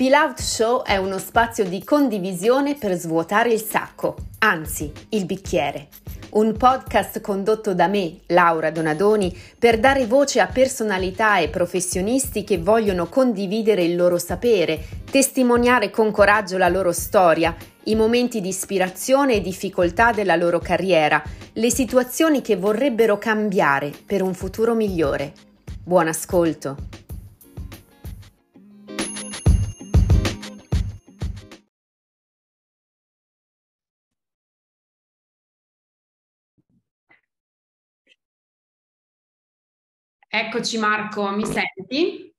Spill Out Show è uno spazio di condivisione per svuotare il sacco, anzi il bicchiere. Un podcast condotto da me, Laura Donadoni, per dare voce a personalità e professionisti che vogliono condividere il loro sapere, testimoniare con coraggio la loro storia, i momenti di ispirazione e difficoltà della loro carriera, le situazioni che vorrebbero cambiare per un futuro migliore. Buon ascolto! Eccoci Marco, mi senti?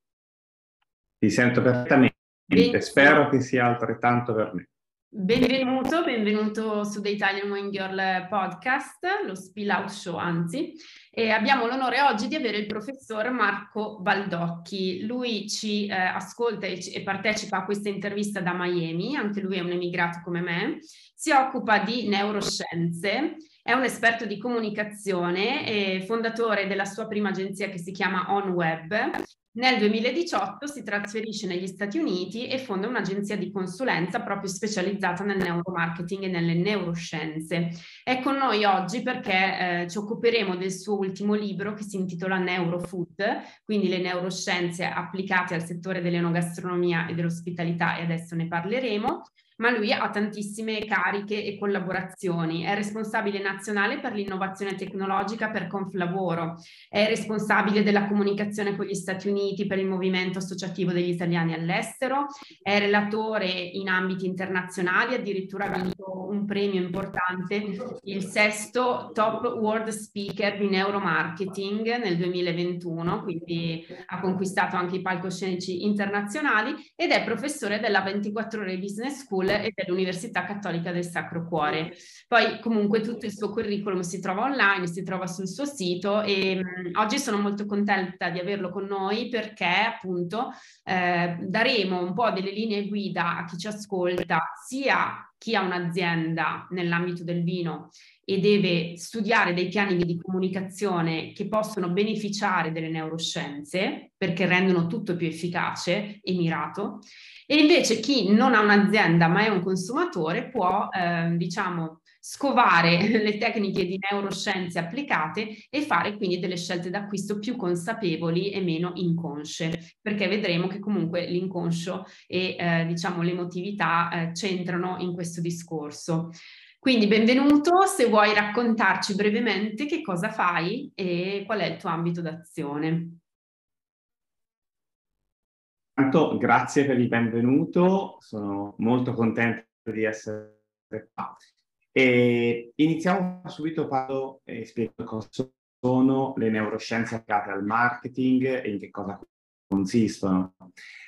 Ti sento perfettamente, Benissimo. spero che sia altrettanto per me. Benvenuto, benvenuto su The Italian Wing Girl Podcast, lo Spill Out Show anzi, e abbiamo l'onore oggi di avere il professor Marco Baldocchi. Lui ci eh, ascolta e, e, partecipa a questa intervista da Miami, anche lui è un emigrato come me, si occupa di neuroscienze è un esperto di comunicazione e fondatore della sua prima agenzia che si chiama OnWeb. Nel 2018 si trasferisce negli Stati Uniti e fonda un'agenzia di consulenza proprio specializzata nel neuromarketing e nelle neuroscienze. È con noi oggi perché eh, ci occuperemo del suo ultimo libro che si intitola Neurofood, quindi le neuroscienze applicate al settore dell'enogastronomia e dell'ospitalità e adesso ne parleremo ma lui ha tantissime cariche e collaborazioni. È responsabile nazionale per l'innovazione tecnologica per Conflavoro, è responsabile della comunicazione con gli Stati Uniti per il movimento associativo degli italiani all'estero, è relatore in ambiti internazionali, addirittura ha vinto un premio importante, il sesto Top World Speaker di Neuromarketing nel 2021, quindi ha conquistato anche i palcoscenici internazionali ed è professore della 24 ore Business School e dell'Università Cattolica del Sacro Cuore. Poi comunque tutto il suo curriculum si trova online, si trova sul suo sito e mh, oggi sono molto contenta di averlo con noi perché appunto eh, daremo un po' delle linee guida a chi ci ascolta, sia chi ha un'azienda nell'ambito del vino e deve studiare dei piani di comunicazione che possono beneficiare delle neuroscienze perché rendono tutto più efficace e mirato. E invece chi non ha un'azienda ma è un consumatore può, eh, diciamo, scovare le tecniche di neuroscienze applicate e fare quindi delle scelte d'acquisto più consapevoli e meno inconsce, perché vedremo che comunque l'inconscio e eh, diciamo l'emotività eh, c'entrano in questo discorso. Quindi benvenuto, se vuoi raccontarci brevemente che cosa fai e qual è il tuo ambito d'azione. Intanto grazie per il benvenuto, sono molto contento di essere qua. E iniziamo subito parlando e spiego cosa sono le neuroscienze applicate al marketing e in che cosa consistono.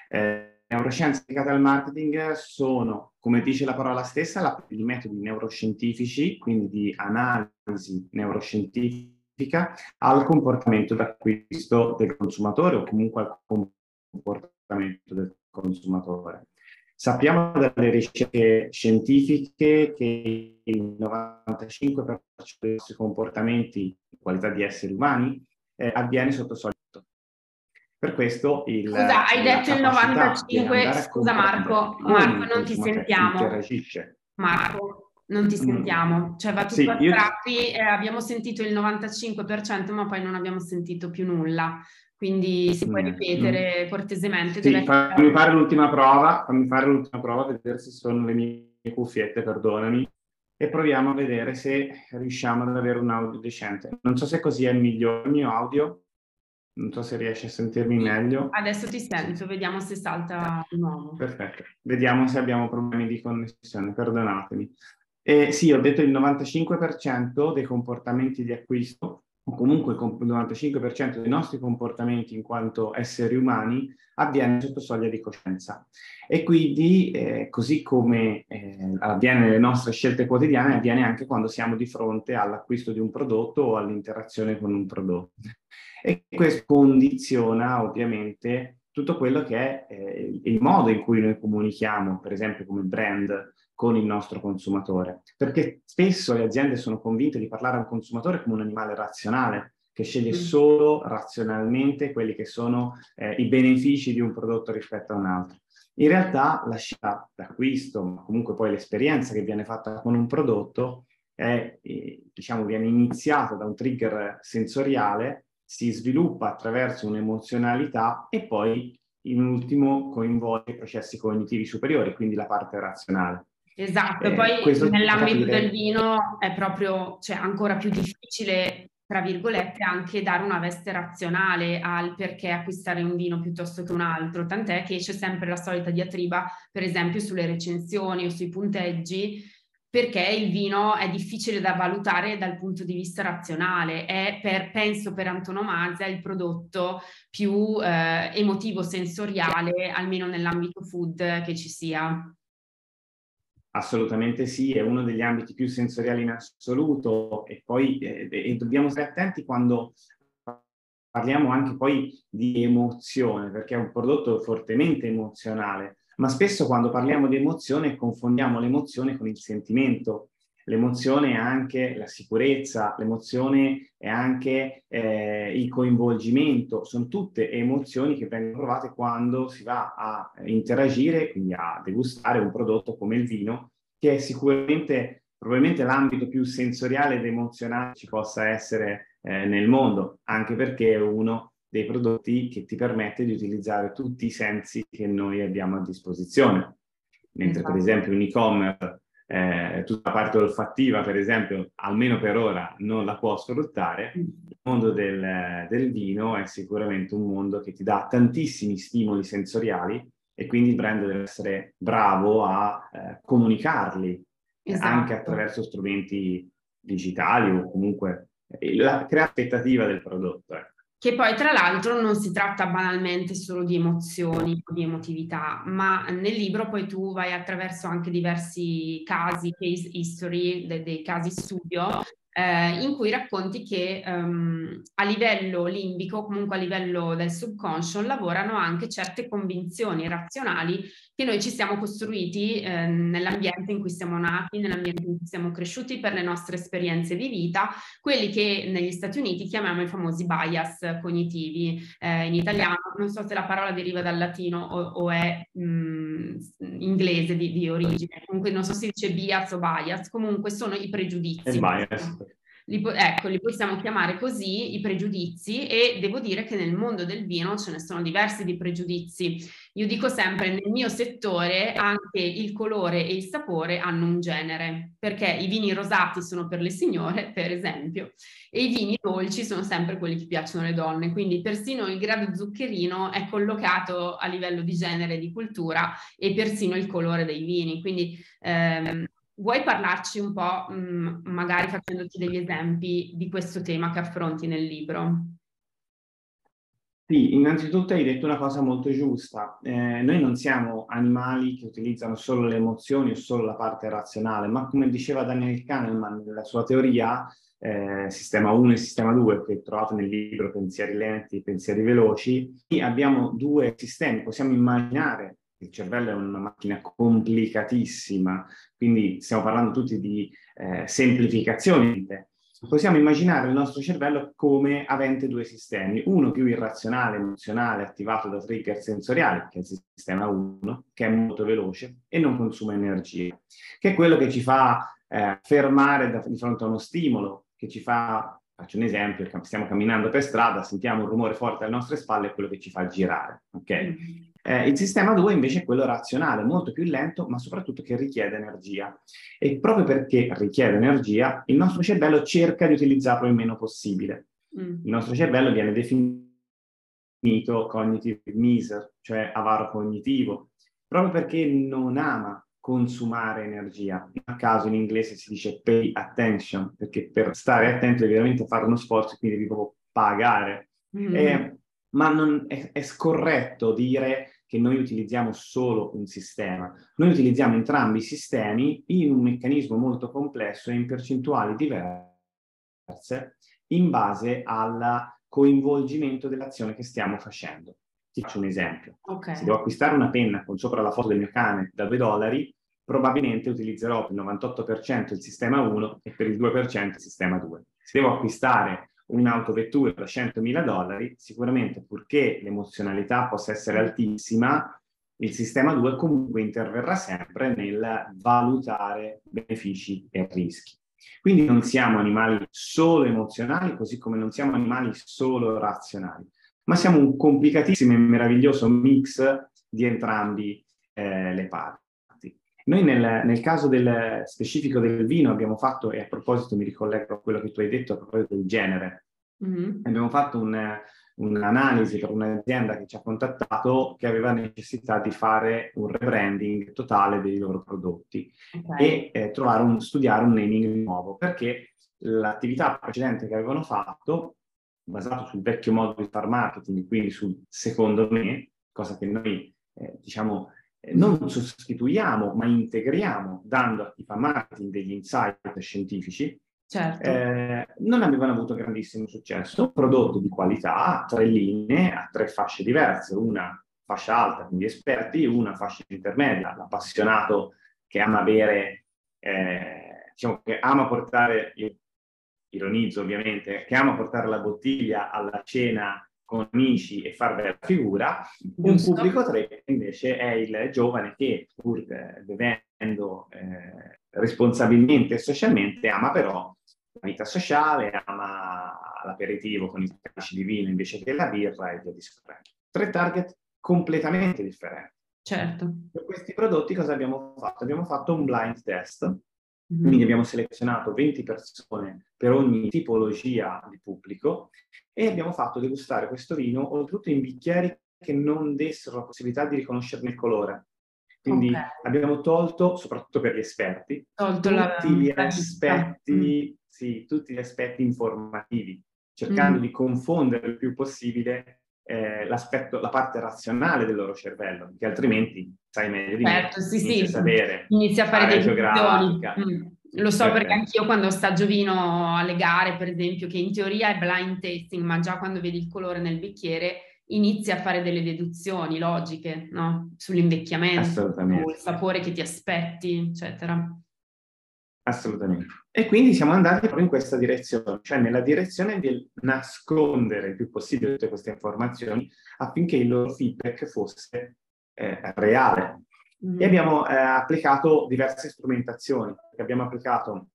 Eh, neuroscienze applicate al marketing sono, come dice la parola stessa, di metodi neuroscientifici, quindi di analisi neuroscientifica al comportamento d'acquisto del consumatore o comunque al comportamento del consumatore. Sappiamo dalle ricerche scientifiche che il 95% dei nostri comportamenti in qualità di esseri umani eh, avviene sotto soglia. Per questo il Scusa, hai detto il 95, scusa Marco, Marco non ti sentiamo. Marco, non ti mm. sentiamo, cioè va tutto sì, a strappi, io... eh, abbiamo sentito il 95% ma poi non abbiamo sentito più nulla. Quindi si può mm, ripetere mm. cortesemente. Sì, fammi fare l'ultima prova, fammi fare l'ultima prova, vedere se sono le mie cuffiette, perdonami, e proviamo a vedere se riusciamo ad avere un audio decente. Non so se così è migliore il mio audio, non so se riesci a sentirmi meglio. Adesso ti sento, vediamo se salta di nuovo. Perfetto, vediamo se abbiamo problemi di connessione, perdonatemi. Eh, sì, ho detto il 95% dei comportamenti di acquisto o comunque il 95% dei nostri comportamenti in quanto esseri umani avviene sotto soglia di coscienza. E quindi, eh, così come eh, avviene nelle nostre scelte quotidiane, avviene anche quando siamo di fronte all'acquisto di un prodotto o all'interazione con un prodotto. E questo condiziona ovviamente tutto quello che è eh, il modo in cui noi comunichiamo, per esempio come brand, con il nostro consumatore. Perché spesso le aziende sono convinte di parlare a un consumatore come un animale razionale, che sceglie mm. solo razionalmente quelli che sono eh, i benefici di un prodotto rispetto a un altro. In realtà la scelta d'acquisto, ma comunque poi l'esperienza che viene fatta con un prodotto, è, eh, diciamo, viene iniziata da un trigger sensoriale, si sviluppa attraverso un'emozionalità e poi in ultimo coinvolge i processi cognitivi superiori, quindi la parte razionale. Esatto, eh, poi nell'ambito del vino è proprio, cioè, ancora più difficile tra virgolette, anche dare una veste razionale al perché acquistare un vino piuttosto che un altro, tant'è che c'è sempre la solita diatriba, per esempio, sulle recensioni o sui punteggi, perché il vino è difficile da valutare dal punto di vista razionale, è per, penso per antonomasia il prodotto più eh, emotivo sensoriale, almeno nell'ambito food che ci sia. Assolutamente sì, è uno degli ambiti più sensoriali in assoluto e poi eh, e dobbiamo stare attenti quando parliamo anche poi di emozione, perché è un prodotto fortemente emozionale, ma spesso quando parliamo di emozione confondiamo l'emozione con il sentimento. L'emozione è anche la sicurezza, l'emozione è anche eh, il coinvolgimento, sono tutte emozioni che vengono provate quando si va a interagire, quindi a degustare un prodotto come il vino, che è sicuramente probabilmente l'ambito più sensoriale ed emozionale ci possa essere eh, nel mondo, anche perché è uno dei prodotti che ti permette di utilizzare tutti i sensi che noi abbiamo a disposizione. Mentre esatto. per esempio un e-commerce eh, tutta la parte olfattiva, per esempio, almeno per ora non la può sfruttare, mm. il mondo del, del, vino è sicuramente un mondo che ti dà tantissimi stimoli sensoriali e quindi il brand deve essere bravo a eh, comunicarli esatto. anche attraverso strumenti digitali o comunque eh, la, crea aspettativa del prodotto. Ecco che poi tra l'altro non si tratta banalmente solo di emozioni o di emotività, ma nel libro poi tu vai attraverso anche diversi casi, case history, dei, dei casi studio, eh, in cui racconti che um, a livello limbico, comunque a livello del subconscio, lavorano anche certe convinzioni razionali che noi ci siamo costruiti eh, nell'ambiente in cui siamo nati, nell'ambiente in cui siamo cresciuti per le nostre esperienze di vita, quelli che negli Stati Uniti chiamiamo i famosi bias cognitivi. Eh, in italiano, non so se la parola deriva dal latino o, o è mh, mm, inglese di, di, origine, comunque non so se si dice bias o bias, comunque sono i pregiudizi. Il bias li, ecco, li possiamo chiamare così i pregiudizi e devo dire che nel mondo del vino ce ne sono diversi di pregiudizi. Io dico sempre nel mio settore anche il colore e il sapore hanno un genere, perché i vini rosati sono per le signore, per esempio, e i vini dolci sono sempre quelli che piacciono alle donne, quindi persino il grado zuccherino è collocato a livello di genere di cultura e persino il colore dei vini. Quindi ehm, Vuoi parlarci un po', mh, mm, magari facendoti degli esempi di questo tema che affronti nel libro? Sì, innanzitutto hai detto una cosa molto giusta. Eh, noi non siamo animali che utilizzano solo le emozioni o solo la parte razionale, ma come diceva Daniel Kahneman nella sua teoria, eh, sistema 1 e sistema 2, che trovate nel libro Pensieri lenti, pensieri veloci, abbiamo due sistemi. Possiamo immaginare il cervello è una macchina complicatissima, quindi stiamo parlando tutti di eh, semplificazioni. Possiamo immaginare il nostro cervello come avente due sistemi, uno più irrazionale, emozionale, attivato da trigger sensoriali, che è il sistema 1, che è molto veloce e non consuma energia, che è quello che ci fa eh, fermare da, di fronte a uno stimolo, che ci fa Faccio un esempio, stiamo camminando per strada, sentiamo un rumore forte alle nostre spalle, è quello che ci fa girare. Okay? Eh, il sistema 2 invece è quello razionale, molto più lento, ma soprattutto che richiede energia. E proprio perché richiede energia, il nostro cervello cerca di utilizzarlo il meno possibile. Mm. Il nostro cervello viene definito cognitive miser, cioè avaro cognitivo, proprio perché non ama consumare energia. A caso in inglese si dice pay attention, perché per stare attento devi veramente fare uno sforzo, quindi devi proprio pagare. Mm. Eh, ma non è, è, scorretto dire che noi utilizziamo solo un sistema. Noi utilizziamo entrambi i sistemi in un meccanismo molto complesso e in percentuali diverse in base al coinvolgimento dell'azione che stiamo facendo. Ti faccio un esempio. Okay. Se devo acquistare una penna con sopra la foto del mio cane da 2 dollari, probabilmente utilizzerò per il 98% il sistema 1 e per il 2% il sistema 2. Se devo acquistare un'autovettura da 100.000 dollari, sicuramente purché l'emozionalità possa essere altissima, il sistema 2 comunque interverrà sempre nel valutare benefici e rischi. Quindi non siamo animali solo emozionali, così come non siamo animali solo razionali, ma siamo un complicatissimo e meraviglioso mix di entrambi eh, le parti. Noi nel, nel, caso del specifico del vino abbiamo fatto, e a proposito mi ricollego a quello che tu hai detto a proposito del genere, mm-hmm. abbiamo fatto un, un'analisi per un'azienda che ci ha contattato che aveva necessità di fare un rebranding totale dei loro prodotti okay. e eh, trovare un, studiare un naming nuovo perché l'attività precedente che avevano fatto, basato sul vecchio modo di fare marketing, quindi sul secondo me, cosa che noi eh, diciamo non sostituiamo ma integriamo dando a chi fa marketing degli insight scientifici, certo. eh, non avevano avuto grandissimo successo. Un prodotto di qualità, tre linee, a tre fasce diverse, una fascia alta, quindi esperti, una fascia intermedia, l'appassionato che ama bere, eh, diciamo che ama portare, ironizzo ovviamente, che ama portare la bottiglia alla cena con amici e far bella figura, un pubblico 3 invece è il giovane che pur eh, bevendo eh, responsabilmente e socialmente ama però la vita sociale, ama l'aperitivo con i calici di vino invece che la birra e via discorrendo. Tre target completamente differenti. Certo. Per questi prodotti cosa abbiamo fatto? Abbiamo fatto un blind test. Quindi abbiamo selezionato 20 persone per ogni tipologia di pubblico e abbiamo fatto degustare questo vino oltretutto in bicchieri che non dessero la possibilità di riconoscerne il colore. Quindi okay. abbiamo tolto, soprattutto per gli esperti, tutti la, gli aspetti, mm. sì, tutti gli aspetti informativi, cercando mm. di confondere il più possibile eh, l'aspetto, la parte razionale del loro cervello, perché altrimenti sai meglio di certo, me, sì, sì. sapere, inizia a fare delle geografica. Mm. Lo so perché anch'io quando assaggio vino alle gare, per esempio, che in teoria è blind tasting, ma già quando vedi il colore nel bicchiere inizi a fare delle deduzioni logiche no? sull'invecchiamento, sul sapore che ti aspetti, eccetera. Assolutamente. E quindi siamo andati proprio in questa direzione, cioè nella direzione di nascondere il più possibile tutte queste informazioni affinché il loro feedback fosse eh, reale. Mm. E abbiamo eh, applicato diverse strumentazioni. Abbiamo applicato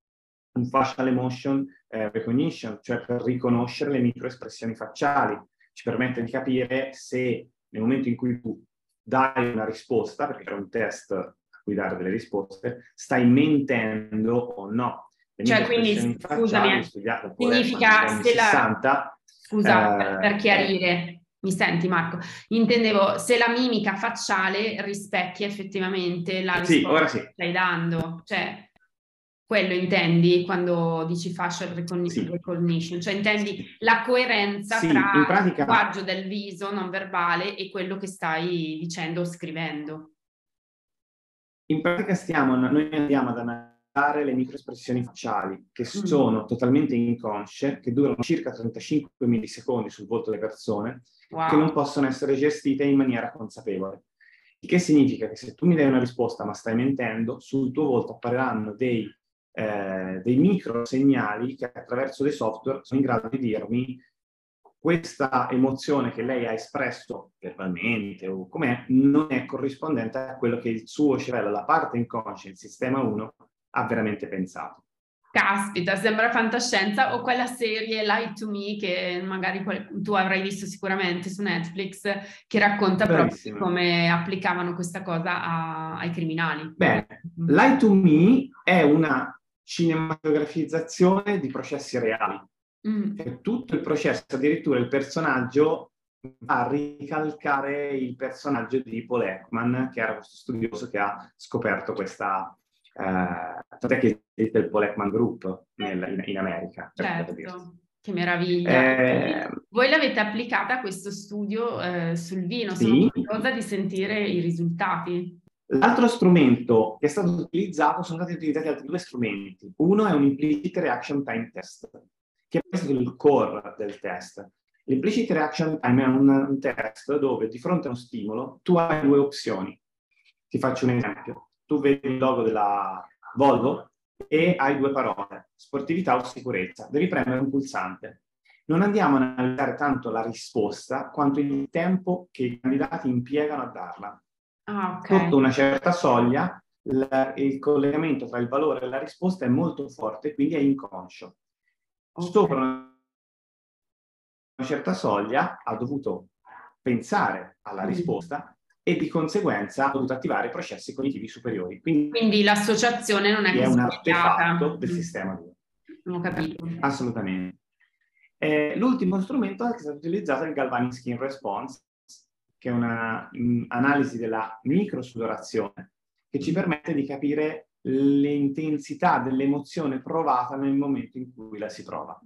un facial emotion eh, recognition, cioè per riconoscere le microespressioni facciali, ci permette di capire se nel momento in cui tu dai una risposta, perché c'è un test cui dare delle risposte, stai mentendo o no. Le cioè, quindi, scusami, significa se la... 60, Scusa, eh, per chiarire, mi senti Marco? Intendevo se la mimica facciale rispecchia effettivamente la risposta sì, ora sì. che stai dando. Cioè, quello intendi quando dici facial recognition, sì. cioè intendi la coerenza sì, tra pratica... il linguaggio del viso non verbale e quello che stai dicendo o scrivendo. In pratica stiamo, noi andiamo ad analizzare le microespressioni facciali che mm. sono totalmente inconsce, che durano circa 35 millisecondi sul volto delle persone, wow. che non possono essere gestite in maniera consapevole. Il che significa che se tu mi dai una risposta ma stai mentendo, sul tuo volto appariranno dei eh, dei micro segnali che attraverso dei software sono in grado di dirmi questa emozione che lei ha espresso verbalmente o com'è non è corrispondente a quello che il suo cervello, la parte inconscia, il sistema 1, ha veramente pensato. Caspita, sembra fantascienza o quella serie Lie to Me che magari tu avrai visto sicuramente su Netflix che racconta Bravissima. proprio come applicavano questa cosa a, ai criminali. Beh, Lie to Me è una cinematografizzazione di processi reali. Mm. Cioè, tutto il processo, addirittura il personaggio va a ricalcare il personaggio di Paul Ekman, che era questo studioso che ha scoperto questa... Eh, tant'è che esiste il Paul Ekman Group nel, in, in, America. Certo. Che meraviglia. Eh, Voi l'avete applicata questo studio eh, sul vino, sì. sono curiosa di sentire i risultati. L'altro strumento che è stato utilizzato, sono stati utilizzati altri due strumenti. Uno è un implicit reaction time test, che è stato il core del test. L'implicit reaction time è un, un test dove di fronte a uno stimolo tu hai due opzioni. Ti faccio un esempio. Tu vedi il logo della Volvo e hai due parole, sportività o sicurezza. Devi premere un pulsante. Non andiamo a analizzare tanto la risposta quanto il tempo che i candidati impiegano a darla Ah, okay. Sotto una certa soglia il collegamento tra il valore e la risposta è molto forte, quindi è inconscio. Okay. Sopra una certa soglia ha dovuto pensare alla mm. risposta e di conseguenza ha dovuto attivare processi cognitivi superiori. Quindi, Quindi l'associazione non è, è un artefatto del mm. sistema 2. Non ho capito. Assolutamente. Eh, l'ultimo strumento che è stato utilizzato è il Galvanic Skin Response, che è un'analisi mm, della microsudorazione, che ci permette di capire l'intensità dell'emozione provata nel momento in cui la si prova.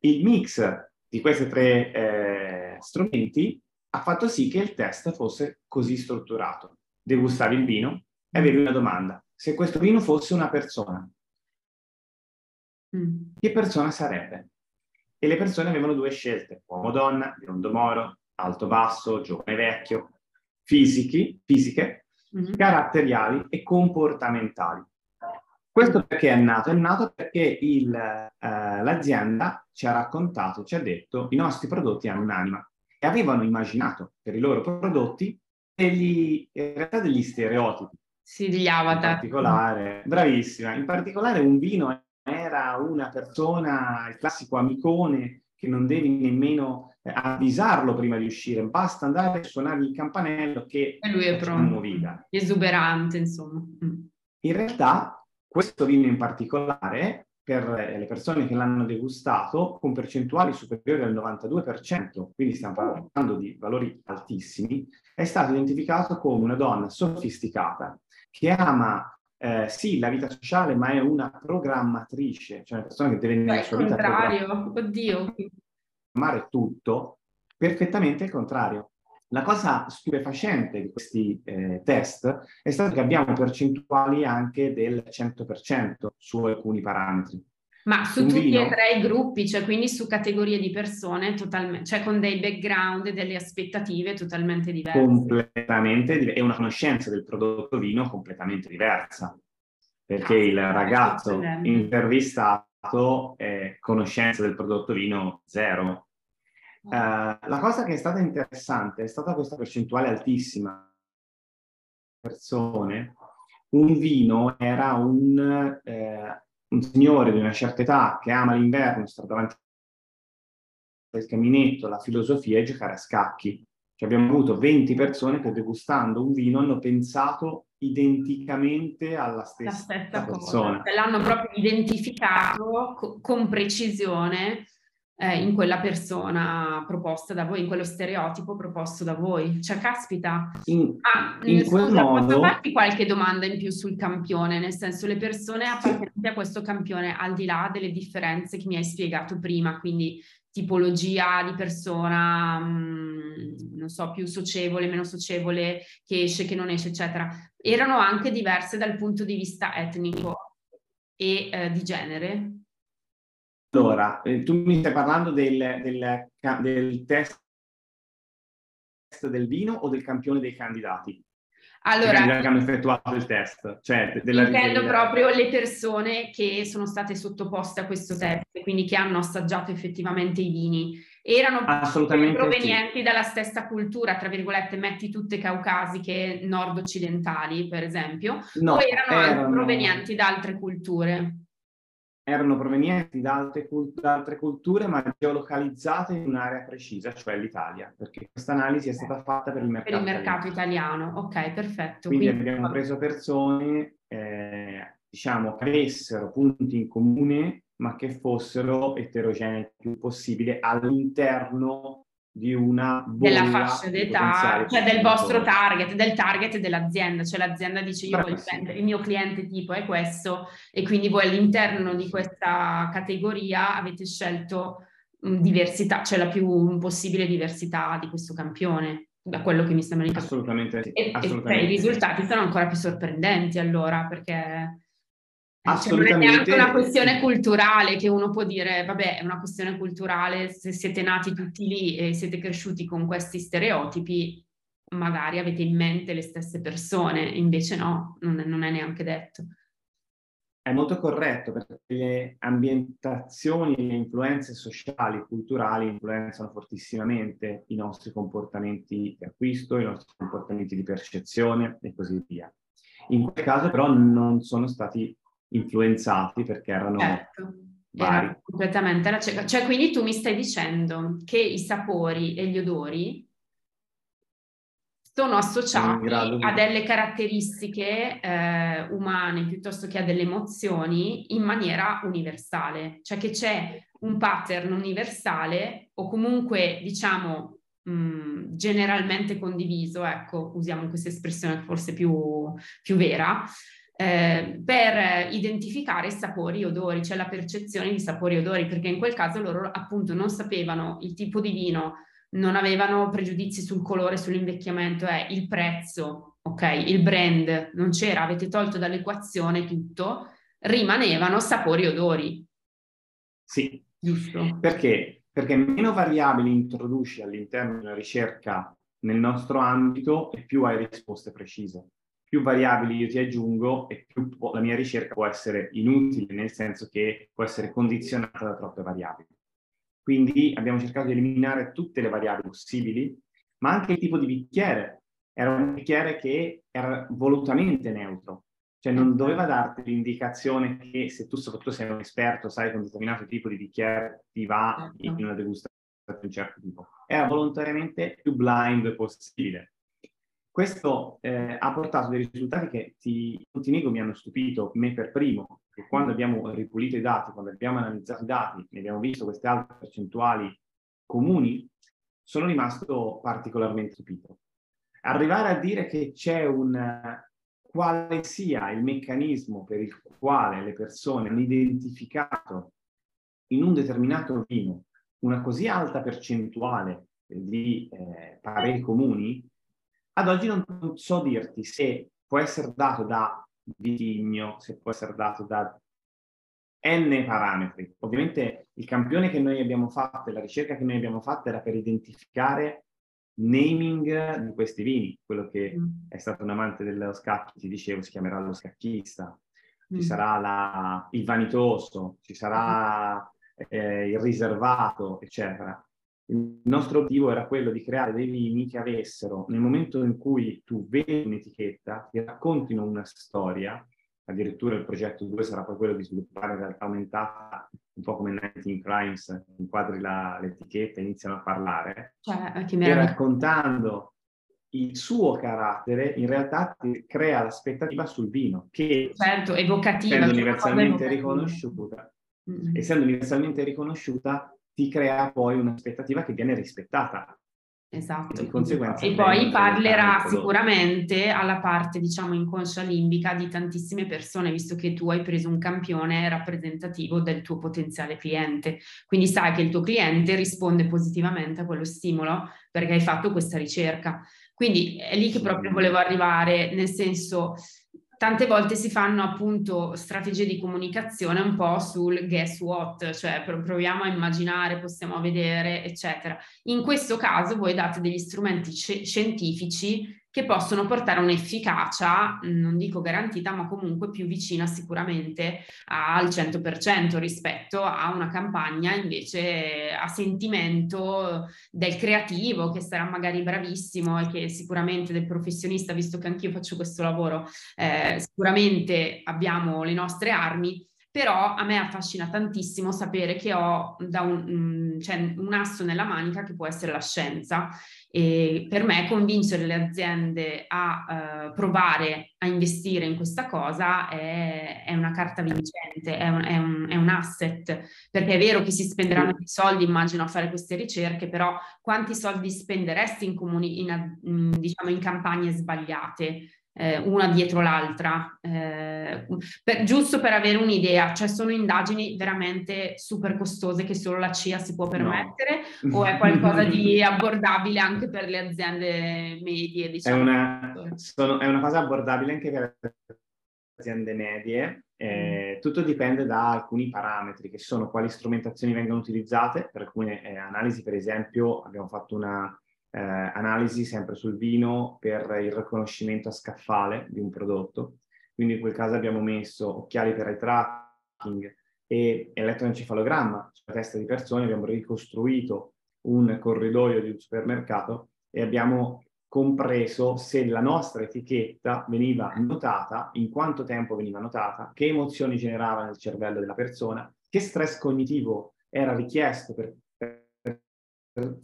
Il mix di questi tre eh, strumenti ha fatto sì che il test fosse così strutturato. Degustavi il vino e avevi una domanda. Se questo vino fosse una persona, mm. che persona sarebbe? E le persone avevano due scelte, uomo-donna, biondo-moro, alto-basso, giovane-vecchio, fisici, fisiche, mm-hmm. caratteriali e comportamentali. Questo perché è nato? È nato perché il, eh, l'azienda ci ha raccontato, ci ha detto, i nostri prodotti hanno un'anima e avevano immaginato per i loro prodotti degli, in realtà degli stereotipi. Sì, degli avatar. In particolare, bravissima, in particolare un vino era una persona, il classico amicone che non devi nemmeno avvisarlo prima di uscire, basta andare a suonare il campanello che e lui è pronto. Esuberante, insomma. Mm. In realtà questo vino in particolare per le persone che l'hanno degustato con percentuali superiori al 92%, quindi stiamo parlando di valori altissimi, è stato identificato come una donna sofisticata che ama eh, sì la vita sociale, ma è una programmatrice, cioè una persona che deve nella sua vita contrario, oddio. Amare tutto, perfettamente il contrario. La cosa stupefacente di questi eh, test è stato che abbiamo percentuali anche del 100% su alcuni parametri. Ma su tutti vino? e tre i gruppi, cioè quindi su categorie di persone totalmente, cioè con dei background e delle aspettative totalmente diverse. Completamente diverse, e una conoscenza del prodotto vino completamente diversa. Perché ah, il ragazzo intervistato è conoscenza del prodotto vino zero, Uh, la cosa che è stata interessante è stata questa percentuale altissima persone. Un vino era un, eh, un signore di una certa età che ama l'inverno, sta davanti al caminetto, la filosofia e giocare a scacchi. Cioè abbiamo avuto 20 persone che degustando un vino hanno pensato identicamente alla stessa, stessa persona. Cosa. L'hanno proprio identificato co- con precisione eh, in quella persona proposta da voi, in quello stereotipo proposto da voi. Cioè, caspita. In, ah, in scusa, quel modo... Posso farti qualche domanda in più sul campione? Nel senso, le persone appartenenti a questo campione, al di là delle differenze che mi hai spiegato prima, quindi tipologia di persona, mm, non so, più socievole, meno socievole, che esce, che non esce, eccetera, erano anche diverse dal punto di vista etnico e eh, di genere? Allora, eh, tu mi stai parlando del, del, del, test del vino o del campione dei candidati? Allora, che hanno effettuato il test. Cioè, della, intendo della... proprio le persone che sono state sottoposte a questo test, quindi che hanno assaggiato effettivamente i vini. Erano provenienti sì. dalla stessa cultura, tra virgolette, metti tutte caucasiche nord-occidentali, per esempio, no, o erano, erano... provenienti da altre culture? Erano provenienti da altre, da altre, culture ma geolocalizzate in un'area precisa, cioè l'Italia, perché questa analisi è stata fatta per il mercato, per il mercato italiano. italiano. Ok, perfetto. Quindi, Quindi abbiamo preso persone, eh, diciamo, che avessero punti in comune ma che fossero eterogenei il più possibile all'interno di una della fascia d'età, cioè del vostro target, del target dell'azienda, cioè l'azienda dice io voglio prendere, il mio cliente tipo è questo e quindi voi all'interno di questa categoria avete scelto diversità, cioè la più possibile diversità di questo campione, da quello che mi sembra di capire. Assolutamente sì. E, assolutamente e, cioè, i risultati sono ancora più sorprendenti allora perché Assolutamente. Cioè, non è neanche una questione culturale che uno può dire, vabbè, è una questione culturale, se siete nati tutti lì e siete cresciuti con questi stereotipi, magari avete in mente le stesse persone, invece no, non è, non è neanche detto. è molto corretto perché le ambientazioni, le influenze sociali, culturali influenzano fortissimamente i nostri comportamenti di acquisto, i nostri comportamenti di percezione e così via. In quel caso però non sono stati influenzati perché erano certo. vari. Era completamente la cieca. Cioè quindi tu mi stai dicendo che i sapori e gli odori sono associati di... a delle caratteristiche eh, umane piuttosto che a delle emozioni in maniera universale, cioè che c'è un pattern universale o comunque diciamo mh, mm, generalmente condiviso, ecco, usiamo questa espressione forse più, più vera, eh, per identificare sapori e odori, cioè la percezione di sapori e odori, perché in quel caso loro appunto non sapevano il tipo di vino non avevano pregiudizi sul colore, sull'invecchiamento, è il prezzo, ok? Il brand non c'era, avete tolto dall'equazione tutto, rimanevano sapori e odori. Sì. Giusto. Perché? Perché meno variabili introduci all'interno della ricerca nel nostro ambito e più hai risposte precise. Più variabili io ti aggiungo e più la mia ricerca può essere inutile, nel senso che può essere condizionata da troppe variabili. Quindi abbiamo cercato di eliminare tutte le variabili possibili, ma anche il tipo di bicchiere. Era un bicchiere che era volutamente neutro, cioè non doveva darti l'indicazione che se tu soprattutto sei un esperto, sai che un determinato tipo di bicchiere ti va certo. in una degustazione di un certo tipo. Era volontariamente più blind possibile. Questo eh, ha portato dei risultati che ti, non ti nego mi hanno stupito, me per primo, che quando abbiamo ripulito i dati, quando abbiamo analizzato i dati e abbiamo visto queste alte percentuali comuni, sono rimasto particolarmente stupito. Arrivare a dire che c'è un quale sia il meccanismo per il quale le persone hanno identificato in un determinato vino una così alta percentuale di eh, pareri comuni, ad oggi non so dirti se può essere dato da vitigno, se può essere dato da n parametri. Ovviamente il campione che noi abbiamo fatto e la ricerca che noi abbiamo fatto era per identificare naming di questi vini. Quello che mm. è stato un amante dello scacchi, ti dicevo, si chiamerà lo scacchista. Ci mm. sarà la, il vanitoso, ci sarà eh, il riservato, eccetera. Il nostro obiettivo era quello di creare dei vini che avessero, nel momento in cui tu vedi un'etichetta, ti raccontino una storia, addirittura il progetto 2 sarà poi quello di sviluppare in realtà aumentata, un po' come 19 Crimes, inquadri la, l'etichetta e iniziano a parlare, cioè, e raccontando il suo carattere in realtà ti crea l'aspettativa sul vino che certo, evocativa, essendo universalmente riconosciuta mm-hmm. essendo universalmente riconosciuta ti crea poi un'aspettativa che viene rispettata. Esatto. E, e poi parlerà sicuramente alla parte, diciamo, inconscia limbica di tantissime persone, visto che tu hai preso un campione rappresentativo del tuo potenziale cliente. Quindi sai che il tuo cliente risponde positivamente a quello stimolo perché hai fatto questa ricerca. Quindi è lì che proprio volevo arrivare, nel senso tante volte si fanno appunto strategie di comunicazione un po' sul guess what, cioè proviamo a immaginare, possiamo vedere, eccetera. In questo caso voi date degli strumenti scientifici che possono portare un'efficacia, non dico garantita, ma comunque più vicina sicuramente al 100% rispetto a una campagna invece a sentimento del creativo che sarà magari bravissimo e che sicuramente del professionista, visto che anch'io faccio questo lavoro, eh, sicuramente abbiamo le nostre armi, però a me affascina tantissimo sapere che ho da un, mm, cioè, un asso nella manica che può essere la scienza. E per me convincere le aziende a uh, provare a investire in questa cosa è, è una carta vincente, è un, è, un, è un, asset, perché è vero che si spenderanno dei soldi, immagino, a fare queste ricerche, però quanti soldi spenderesti in, comuni, in, in, diciamo, in campagne sbagliate? Eh, una dietro l'altra, eh, per, giusto per avere un'idea, cioè sono indagini veramente super costose che solo la CIA si può permettere no. o è qualcosa di abbordabile anche per le aziende medie? Diciamo? È, una, sono, è una cosa abbordabile anche per le aziende medie, eh, mm. tutto dipende da alcuni parametri che sono quali strumentazioni vengono utilizzate, per alcune eh, analisi per esempio abbiamo fatto una eh, analisi sempre sul vino per il riconoscimento a scaffale di un prodotto. quindi in quel caso abbiamo messo occhiali per eye tracking e elettroencefalogramma sulla testa di persone, abbiamo ricostruito un corridoio di un supermercato e abbiamo compreso se la nostra etichetta veniva notata, in quanto tempo veniva notata, che emozioni generava nel cervello della persona, che stress cognitivo era richiesto per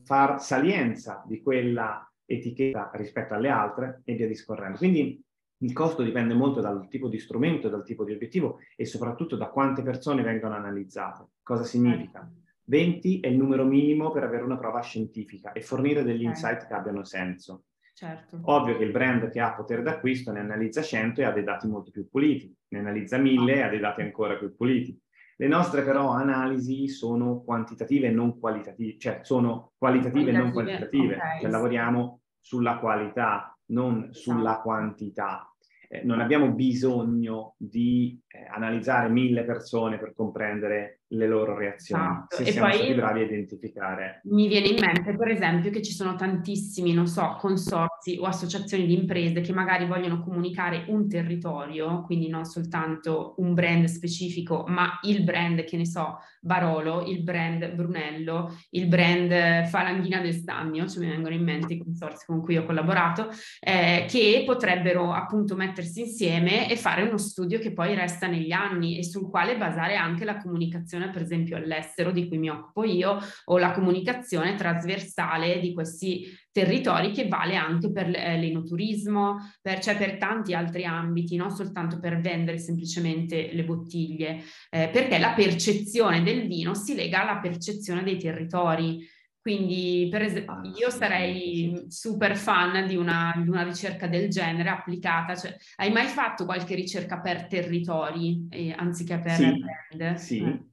far salienza di quella etichetta rispetto alle altre e via discorrendo. Quindi il costo dipende molto dal tipo di strumento, dal tipo di obiettivo e soprattutto da quante persone vengono analizzate. Cosa significa? 20 è il numero minimo per avere una prova scientifica e fornire degli insight che abbiano senso. Certo. Ovvio che il brand che ha potere d'acquisto ne analizza 100 e ha dei dati molto più puliti, ne analizza 1000 e ha dei dati ancora più puliti. Le nostre però analisi sono quantitative e non qualitative, cioè sono qualitative, e non quantitative, okay. cioè lavoriamo sulla qualità, non sulla esatto. quantità eh, non abbiamo bisogno di eh, analizzare mille persone per comprendere le loro reazioni, esatto. se e siamo stati bravi a identificare. Mi viene in mente, per esempio, che ci sono tantissimi, non so, consorzi o associazioni di imprese che magari vogliono comunicare un territorio, quindi non soltanto un brand specifico, ma il brand, che ne so, Barolo, il brand Brunello, il brand Falanghina del Stagno, cioè vengono in mente i consorzi con cui ho collaborato, eh, che potrebbero appunto mettersi insieme e fare uno studio che poi resta negli anni e sul quale basare anche la comunicazione, per esempio all'estero, di cui mi occupo io, o la comunicazione trasversale di questi territori che vale anche per eh, l'enoturismo, per, cioè per tanti altri ambiti, non soltanto per vendere semplicemente le bottiglie, eh, perché la percezione del vino si lega alla percezione dei territori. Quindi, per esempio, ah, io sarei super fan di una, di una, ricerca del genere applicata. Cioè, hai mai fatto qualche ricerca per territori eh, anziché per sì, brand? Sì, eh.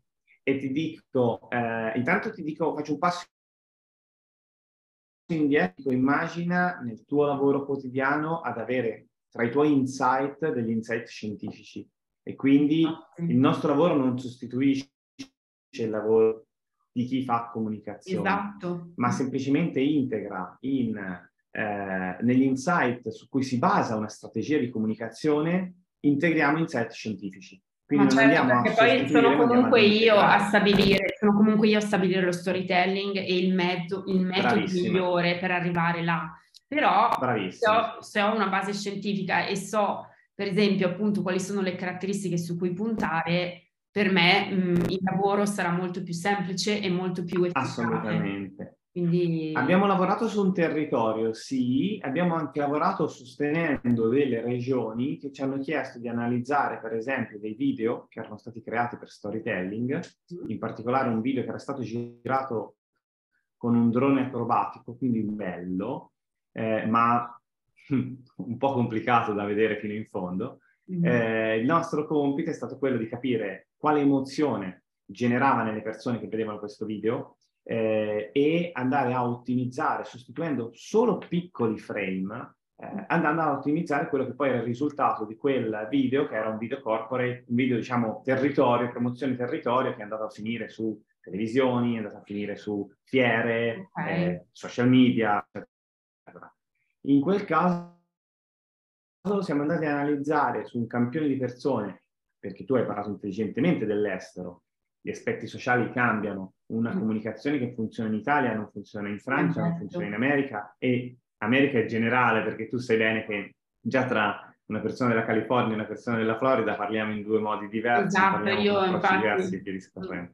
e ti dico, eh, intanto ti dico, faccio un passo indietro, immagina nel tuo lavoro quotidiano ad avere tra i tuoi insight degli insight scientifici e quindi ah, il nostro lavoro non sostituisce il lavoro di chi fa comunicazione, esatto. ma semplicemente integra in, eh, negli insight su cui si basa una strategia di comunicazione, integriamo insight scientifici. Quindi ma certo, perché poi sono comunque io a stabilire, sono comunque io a stabilire lo storytelling e il, mezzo, il metodo Bravissima. migliore per arrivare là. Però se ho, se ho una base scientifica e so, per esempio, appunto quali sono le caratteristiche su cui puntare, per me mh, mm, il lavoro sarà molto più semplice e molto più efficace. Assolutamente. Quindi... Abbiamo lavorato su un territorio, sì, abbiamo anche lavorato sostenendo delle regioni che ci hanno chiesto di analizzare, per esempio, dei video che erano stati creati per storytelling, mm. in particolare un video che era stato girato con un drone acrobatico, quindi bello, eh, ma un po' complicato da vedere fino in fondo. Mm. Eh, il nostro compito è stato quello di capire quale emozione generava nelle persone che vedevano questo video eh, e andare a ottimizzare, sostituendo solo piccoli frame, eh, andando a ottimizzare quello che poi era il risultato di quel video, che era un video corporate, un video diciamo territorio, promozione territorio, che è andato a finire su televisioni, è andato a finire su fiere, okay. eh, social media, eccetera. In quel caso siamo andati a analizzare su un campione di persone perché tu hai parlato intelligentemente dell'estero, gli aspetti sociali cambiano, una mm. comunicazione che funziona in Italia non funziona in Francia, non esatto. funziona in America e America è generale perché tu sai bene che già tra una persona della California e una persona della Florida parliamo in due modi diversi, esatto, io infatti... diversi di discorrendo.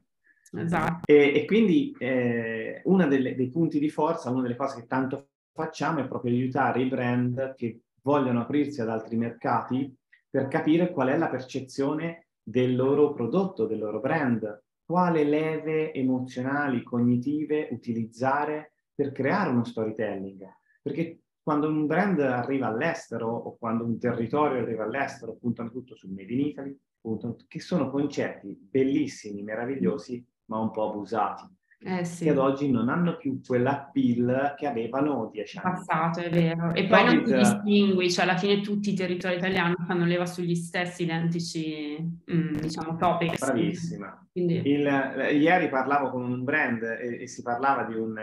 Esatto. E, e quindi eh, uno dei punti di forza, una delle cose che tanto facciamo è proprio aiutare i brand che vogliono aprirsi ad altri mercati per capire qual è la percezione del loro prodotto, del loro brand, quale leve emozionali, cognitive utilizzare per creare uno storytelling. Perché quando un brand arriva all'estero o quando un territorio arriva all'estero, puntano tutto sul Made in Italy, puntano, che sono concetti bellissimi, meravigliosi, ma un po' abusati eh, sì. che ad oggi non hanno più quella pill che avevano dieci anni. Passato, è vero. E poi non ti distingui, cioè alla fine tutti i territori italiani fanno leva sugli stessi identici, mm, diciamo, topics. Bravissima. Quindi... Il, ieri parlavo con un brand e, e si parlava di un,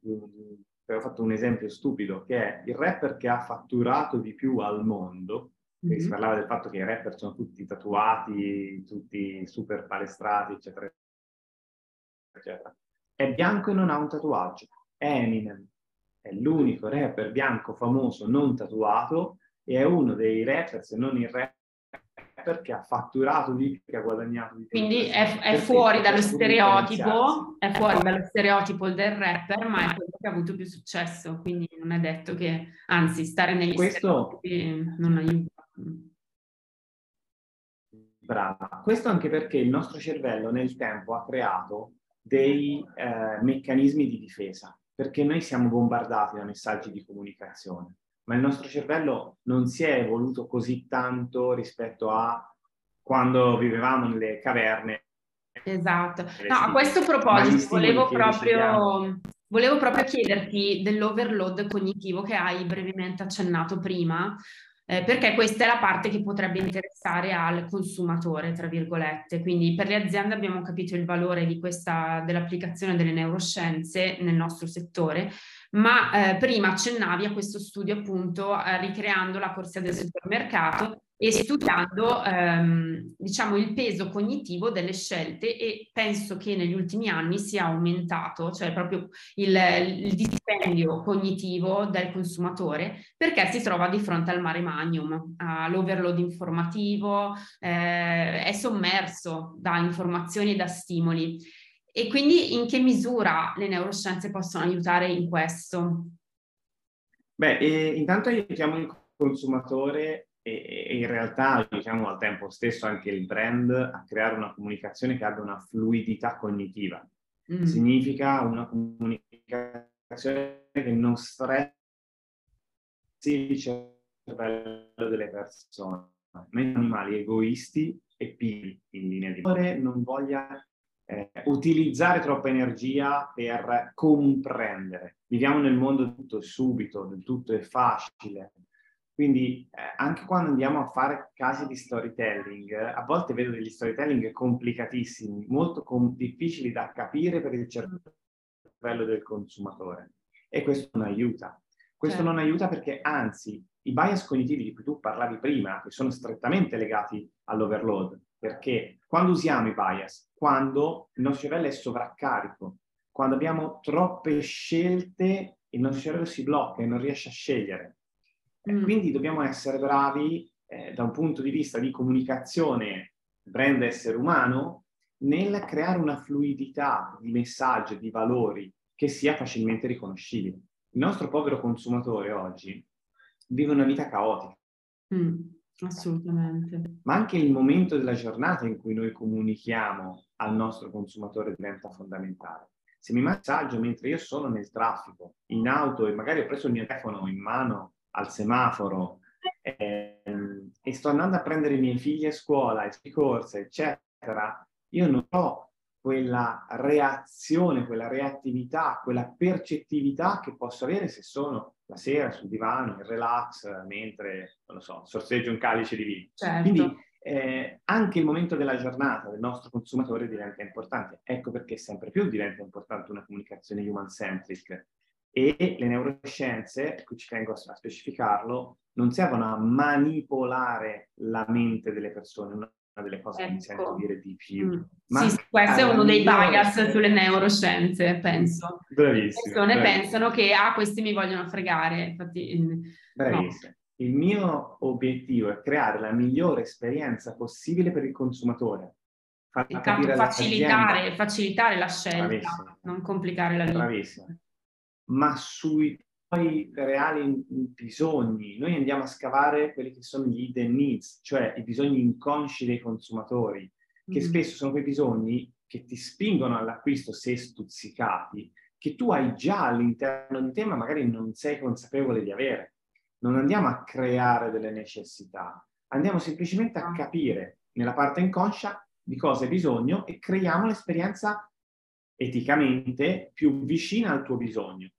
di un avevo fatto un esempio stupido, che è il rapper che ha fatturato di più al mondo, Mm-hmm. Si parlava del fatto che i rapper sono tutti tatuati, tutti super palestrati, eccetera, eccetera. È bianco e non ha un tatuaggio. Eminem è l'unico rapper bianco famoso non tatuato e è uno dei rapper, se non il rapper, che ha fatturato di più, che ha guadagnato di più. Quindi è, è fuori dallo stereotipo, è fuori dallo stereotipo del rapper, ma è quello che ha avuto più successo, quindi non è detto che, anzi, stare negli Questo... non aiuta. Brava. Questo anche perché il nostro cervello nel tempo ha creato dei eh, meccanismi di difesa, perché noi siamo bombardati da messaggi di comunicazione, ma il nostro cervello non si è evoluto così tanto rispetto a quando vivevamo nelle caverne. Esatto. No, a questo proposito volevo proprio, volevo proprio chiederti dell'overload cognitivo che hai brevemente accennato prima, eh, perché questa è la parte che potrebbe interessare al consumatore, tra virgolette. Quindi per le aziende abbiamo capito il valore questa, dell'applicazione delle neuroscienze nel nostro settore, ma eh, prima accennavi a questo studio appunto eh, ricreando la corsia del supermercato e studiando ehm, diciamo il peso cognitivo delle scelte e penso che negli ultimi anni sia aumentato, cioè proprio il, il dispendio cognitivo del consumatore perché si trova di fronte al mare magnum, all'overload informativo, eh, è sommerso da informazioni e da stimoli. E quindi in che misura le neuroscienze possono aiutare in questo? Beh, eh, intanto aiutiamo il consumatore e, in realtà diciamo al tempo stesso anche il brand a creare una comunicazione che abbia una fluidità cognitiva. Mm. Significa una comunicazione che non stressi il cervello delle persone. Noi animali egoisti e pigri in linea di non voglia eh, utilizzare troppa energia per comprendere. Viviamo nel mondo tutto subito, del tutto è facile, quindi eh, anche quando andiamo a fare casi di storytelling, a volte vedo degli storytelling complicatissimi, molto com- difficili da capire per il cervello del consumatore. E questo non aiuta. Questo certo. non aiuta perché anzi i bias cognitivi di cui tu parlavi prima, che sono strettamente legati all'overload, perché quando usiamo i bias? Quando il nostro cervello è sovraccarico, quando abbiamo troppe scelte, il nostro cervello si blocca e non riesce a scegliere. Mm. Quindi dobbiamo essere bravi eh, da un punto di vista di comunicazione brand essere umano nel creare una fluidità di messaggi, di valori che sia facilmente riconoscibile. Il nostro povero consumatore oggi vive una vita caotica. Mm, assolutamente. Ma anche il momento della giornata in cui noi comunichiamo al nostro consumatore diventa fondamentale. Se mi messaggio mentre io sono nel traffico, in auto e magari ho preso il mio telefono in mano al semaforo eh, e sto andando a prendere i miei figli a scuola, e corse, eccetera, io non ho quella reazione, quella reattività, quella percettività che posso avere se sono la sera sul divano, in relax, mentre, non lo so, sorseggio un calice di vino. Certo. Quindi eh, anche il momento della giornata del nostro consumatore diventa importante. Ecco perché sempre più diventa importante una comunicazione human-centric, e le neuroscienze, qui ci tengo a specificarlo, non servono a manipolare la mente delle persone, una delle cose ecco. che mi sento ecco. dire di più. Mm. Ma sì, questo è uno dei bias sulle neuroscienze, penso. Bravissimo. Le persone bravissimo. pensano che, ah, questi mi vogliono fregare. Infatti, Bravissimo. No. Il mio obiettivo è creare la migliore esperienza possibile per il consumatore. Far facilitare, facilitare, la scelta, Bravissimo. non complicare la vita. Bravissimo ma sui tuoi reali bisogni. Noi andiamo a scavare quelli che sono gli hidden needs, cioè i bisogni inconsci dei consumatori, che mm. spesso sono quei bisogni che ti spingono all'acquisto se stuzzicati, che tu hai già all'interno di te, ma magari non sei consapevole di avere. Non andiamo a creare delle necessità, andiamo semplicemente a ah. capire nella parte inconscia di cosa hai bisogno e creiamo l'esperienza eticamente più vicina al tuo bisogno.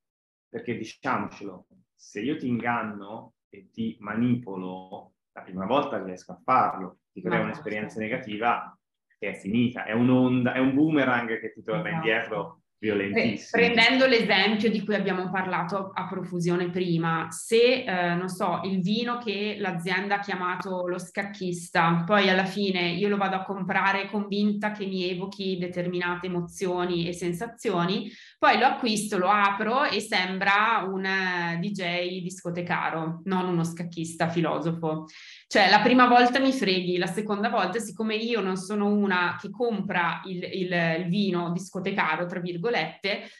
Perché diciamocelo, se io ti inganno e ti manipolo, la prima volta riesco a farlo, ti creo un'esperienza negativa e è finita, è un'onda, è un boomerang che ti torna esatto. indietro violentissimo. Prendendo l'esempio di cui abbiamo parlato a profusione prima, se, eh, non so, il vino che l'azienda ha chiamato lo scacchista, poi alla fine io lo vado a comprare convinta che mi evochi determinate emozioni e sensazioni, poi lo acquisto, lo apro e sembra un eh, DJ discotecaro, non uno scacchista filosofo. Cioè, la prima volta mi freghi, la seconda volta, siccome io non sono una che compra il, il, il vino discotecaro, tra virgolette,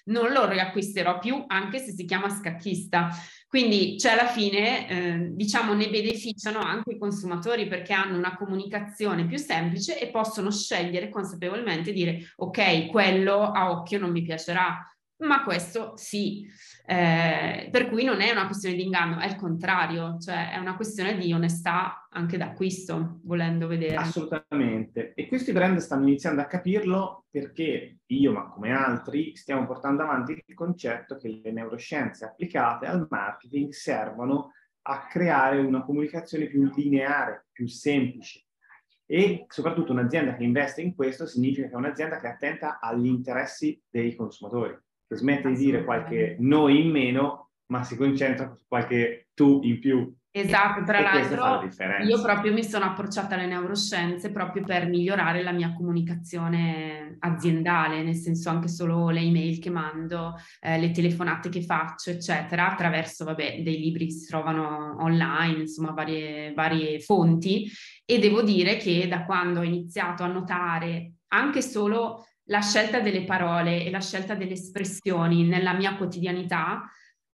non lo riacquisterò più, anche se si chiama scacchista. Quindi, cioè, alla fine, eh, diciamo, ne beneficiano anche i consumatori perché hanno una comunicazione più semplice e possono scegliere consapevolmente dire, ok, quello a occhio non mi piacerà, ma questo sì. Eh, per cui non è una questione di inganno, è il contrario, cioè è una questione di onestà anche d'acquisto, volendo vedere. Assolutamente. E questi brand stanno iniziando a capirlo perché io, ma come altri, stiamo portando avanti il concetto che le neuroscienze applicate al marketing servono a creare una comunicazione più lineare, più semplice. E soprattutto un'azienda che investe in questo significa che è un'azienda che è attenta agli interessi dei consumatori che smette di dire qualche noi in meno, ma si concentra su qualche tu in più. Esatto, tra l'altro io proprio mi sono approcciata alle neuroscienze proprio per migliorare la mia comunicazione aziendale, nel senso anche solo le email che mando, eh, le telefonate che faccio, eccetera, attraverso vabbè, dei libri che si trovano online, insomma varie, varie fonti. E devo dire che da quando ho iniziato a notare anche solo la scelta delle parole e la scelta delle espressioni nella mia quotidianità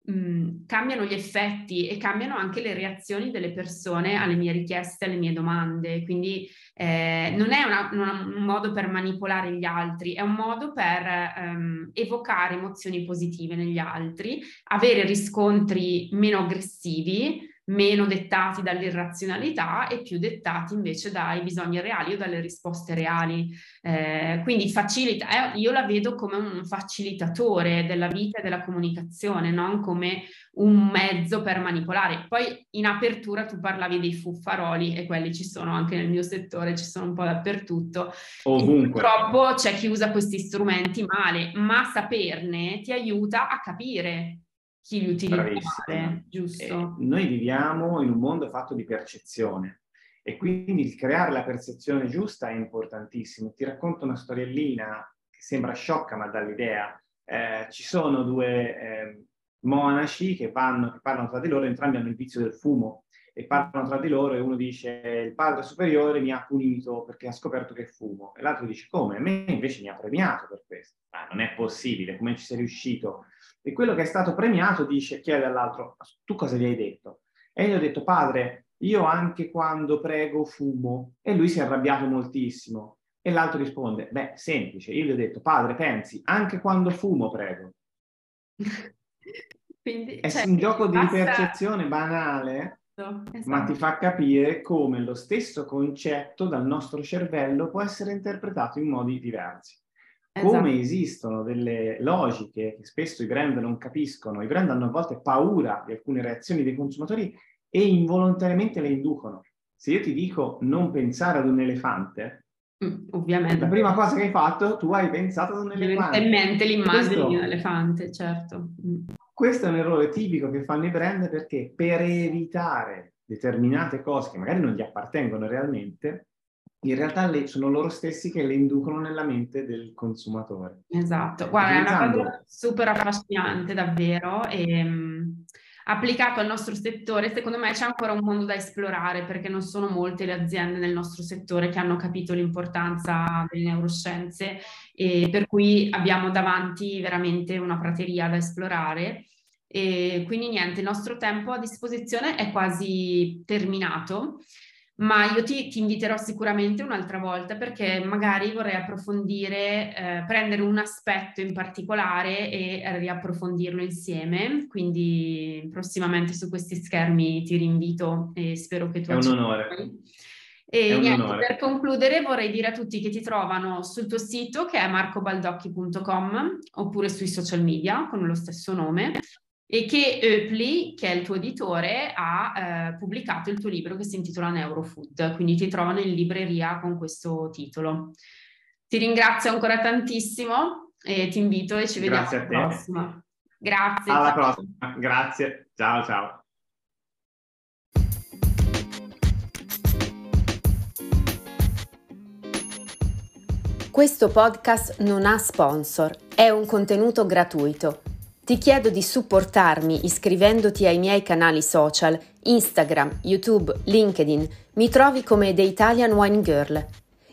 mh, mm, cambiano gli effetti e cambiano anche le reazioni delle persone alle mie richieste, alle mie domande. Quindi eh, non è una, una, un modo per manipolare gli altri, è un modo per ehm, evocare emozioni positive negli altri, avere riscontri meno aggressivi meno dettati dall'irrazionalità e più dettati invece dai bisogni reali o dalle risposte reali. Eh, quindi facilita, eh, io la vedo come un facilitatore della vita e della comunicazione, non come un mezzo per manipolare. Poi in apertura tu parlavi dei fuffaroli e quelli ci sono anche nel mio settore, ci sono un po' dappertutto. Ovunque. Purtroppo c'è chi usa questi strumenti male, ma saperne ti aiuta a capire chi li utilizza giusto? Eh, noi viviamo in un mondo fatto di percezione e quindi il creare la percezione giusta è importantissimo. Ti racconto una storiellina che sembra sciocca ma dà l'idea. Eh, ci sono due eh, monaci che, vanno, che parlano tra di loro, entrambi hanno il vizio del fumo e parlano tra di loro e uno dice il padre superiore mi ha punito perché ha scoperto che fumo e l'altro dice come? A me invece mi ha premiato per questo. Ah, non è possibile, come ci sei riuscito? E quello che è stato premiato dice, chiede all'altro, tu cosa gli hai detto? E gli ho detto, padre, io anche quando prego fumo. E lui si è arrabbiato moltissimo. E l'altro risponde, beh, semplice, io gli ho detto, padre, pensi, anche quando fumo prego. Quindi, è cioè, un gioco di basta... percezione banale, esatto. ma ti fa capire come lo stesso concetto dal nostro cervello può essere interpretato in modi diversi. Esatto. Come esistono delle logiche che spesso i brand non capiscono, i brand hanno a volte paura di alcune reazioni dei consumatori e involontariamente le inducono. Se io ti dico non pensare ad un elefante, mm, ovviamente. La prima cosa che hai fatto, tu hai pensato ad un elefante. in mente l'immagine questo, di un elefante, certo. Mm. Questo è un errore tipico che fanno i brand perché per evitare determinate cose che magari non gli appartengono realmente, in realtà le, sono loro stessi che le inducono nella mente del consumatore. Esatto, guarda, è una cosa super affascinante davvero e um, applicato al nostro settore, secondo me c'è ancora un mondo da esplorare perché non sono molte le aziende nel nostro settore che hanno capito l'importanza delle neuroscienze e per cui abbiamo davanti veramente una prateria da esplorare. E quindi niente, il nostro tempo a disposizione è quasi terminato ma io ti, ti, inviterò sicuramente un'altra volta perché magari vorrei approfondire, eh, prendere un aspetto in particolare e riapprofondirlo insieme, quindi prossimamente su questi schermi ti rinvito e spero che tu... È un onore. E un niente, onore. per concludere vorrei dire a tutti che ti trovano sul tuo sito che è marcobaldocchi.com oppure sui social media con lo stesso nome e che Eupli, che è il tuo editore, ha eh, pubblicato il tuo libro che si intitola Neurofood, quindi ti trovano in libreria con questo titolo. Ti ringrazio ancora tantissimo e ti invito e ci vediamo alla prossima. Grazie. Alla ciao. prossima, grazie. Ciao ciao. Questo podcast non ha sponsor, è un contenuto gratuito. Ti chiedo di supportarmi iscrivendoti ai miei canali social, Instagram, YouTube, LinkedIn. Mi trovi come The Italian Wine Girl.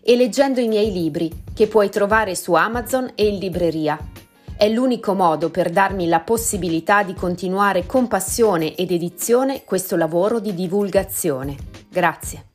E leggendo i miei libri, che puoi trovare su Amazon e in libreria. È l'unico modo per darmi la possibilità di continuare con passione ed edizione questo lavoro di divulgazione. Grazie.